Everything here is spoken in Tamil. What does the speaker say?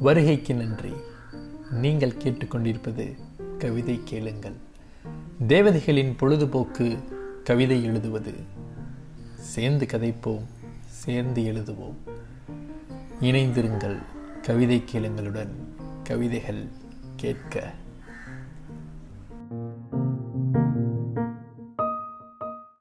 வருகைக்கு நன்றி. நீங்கள் கேட்டுக்கொண்டிருப்பது கவிதை கேளுங்கள். தேவதைகளின் பொழுதுபோக்கு கவிதை எழுதுவது. சேர்ந்து கதைப்போம் சேர்ந்து எழுதுவோம். இணைந்திருங்கள் கவிதை கேளுங்களுடன். கவிதைகள் கேட்க.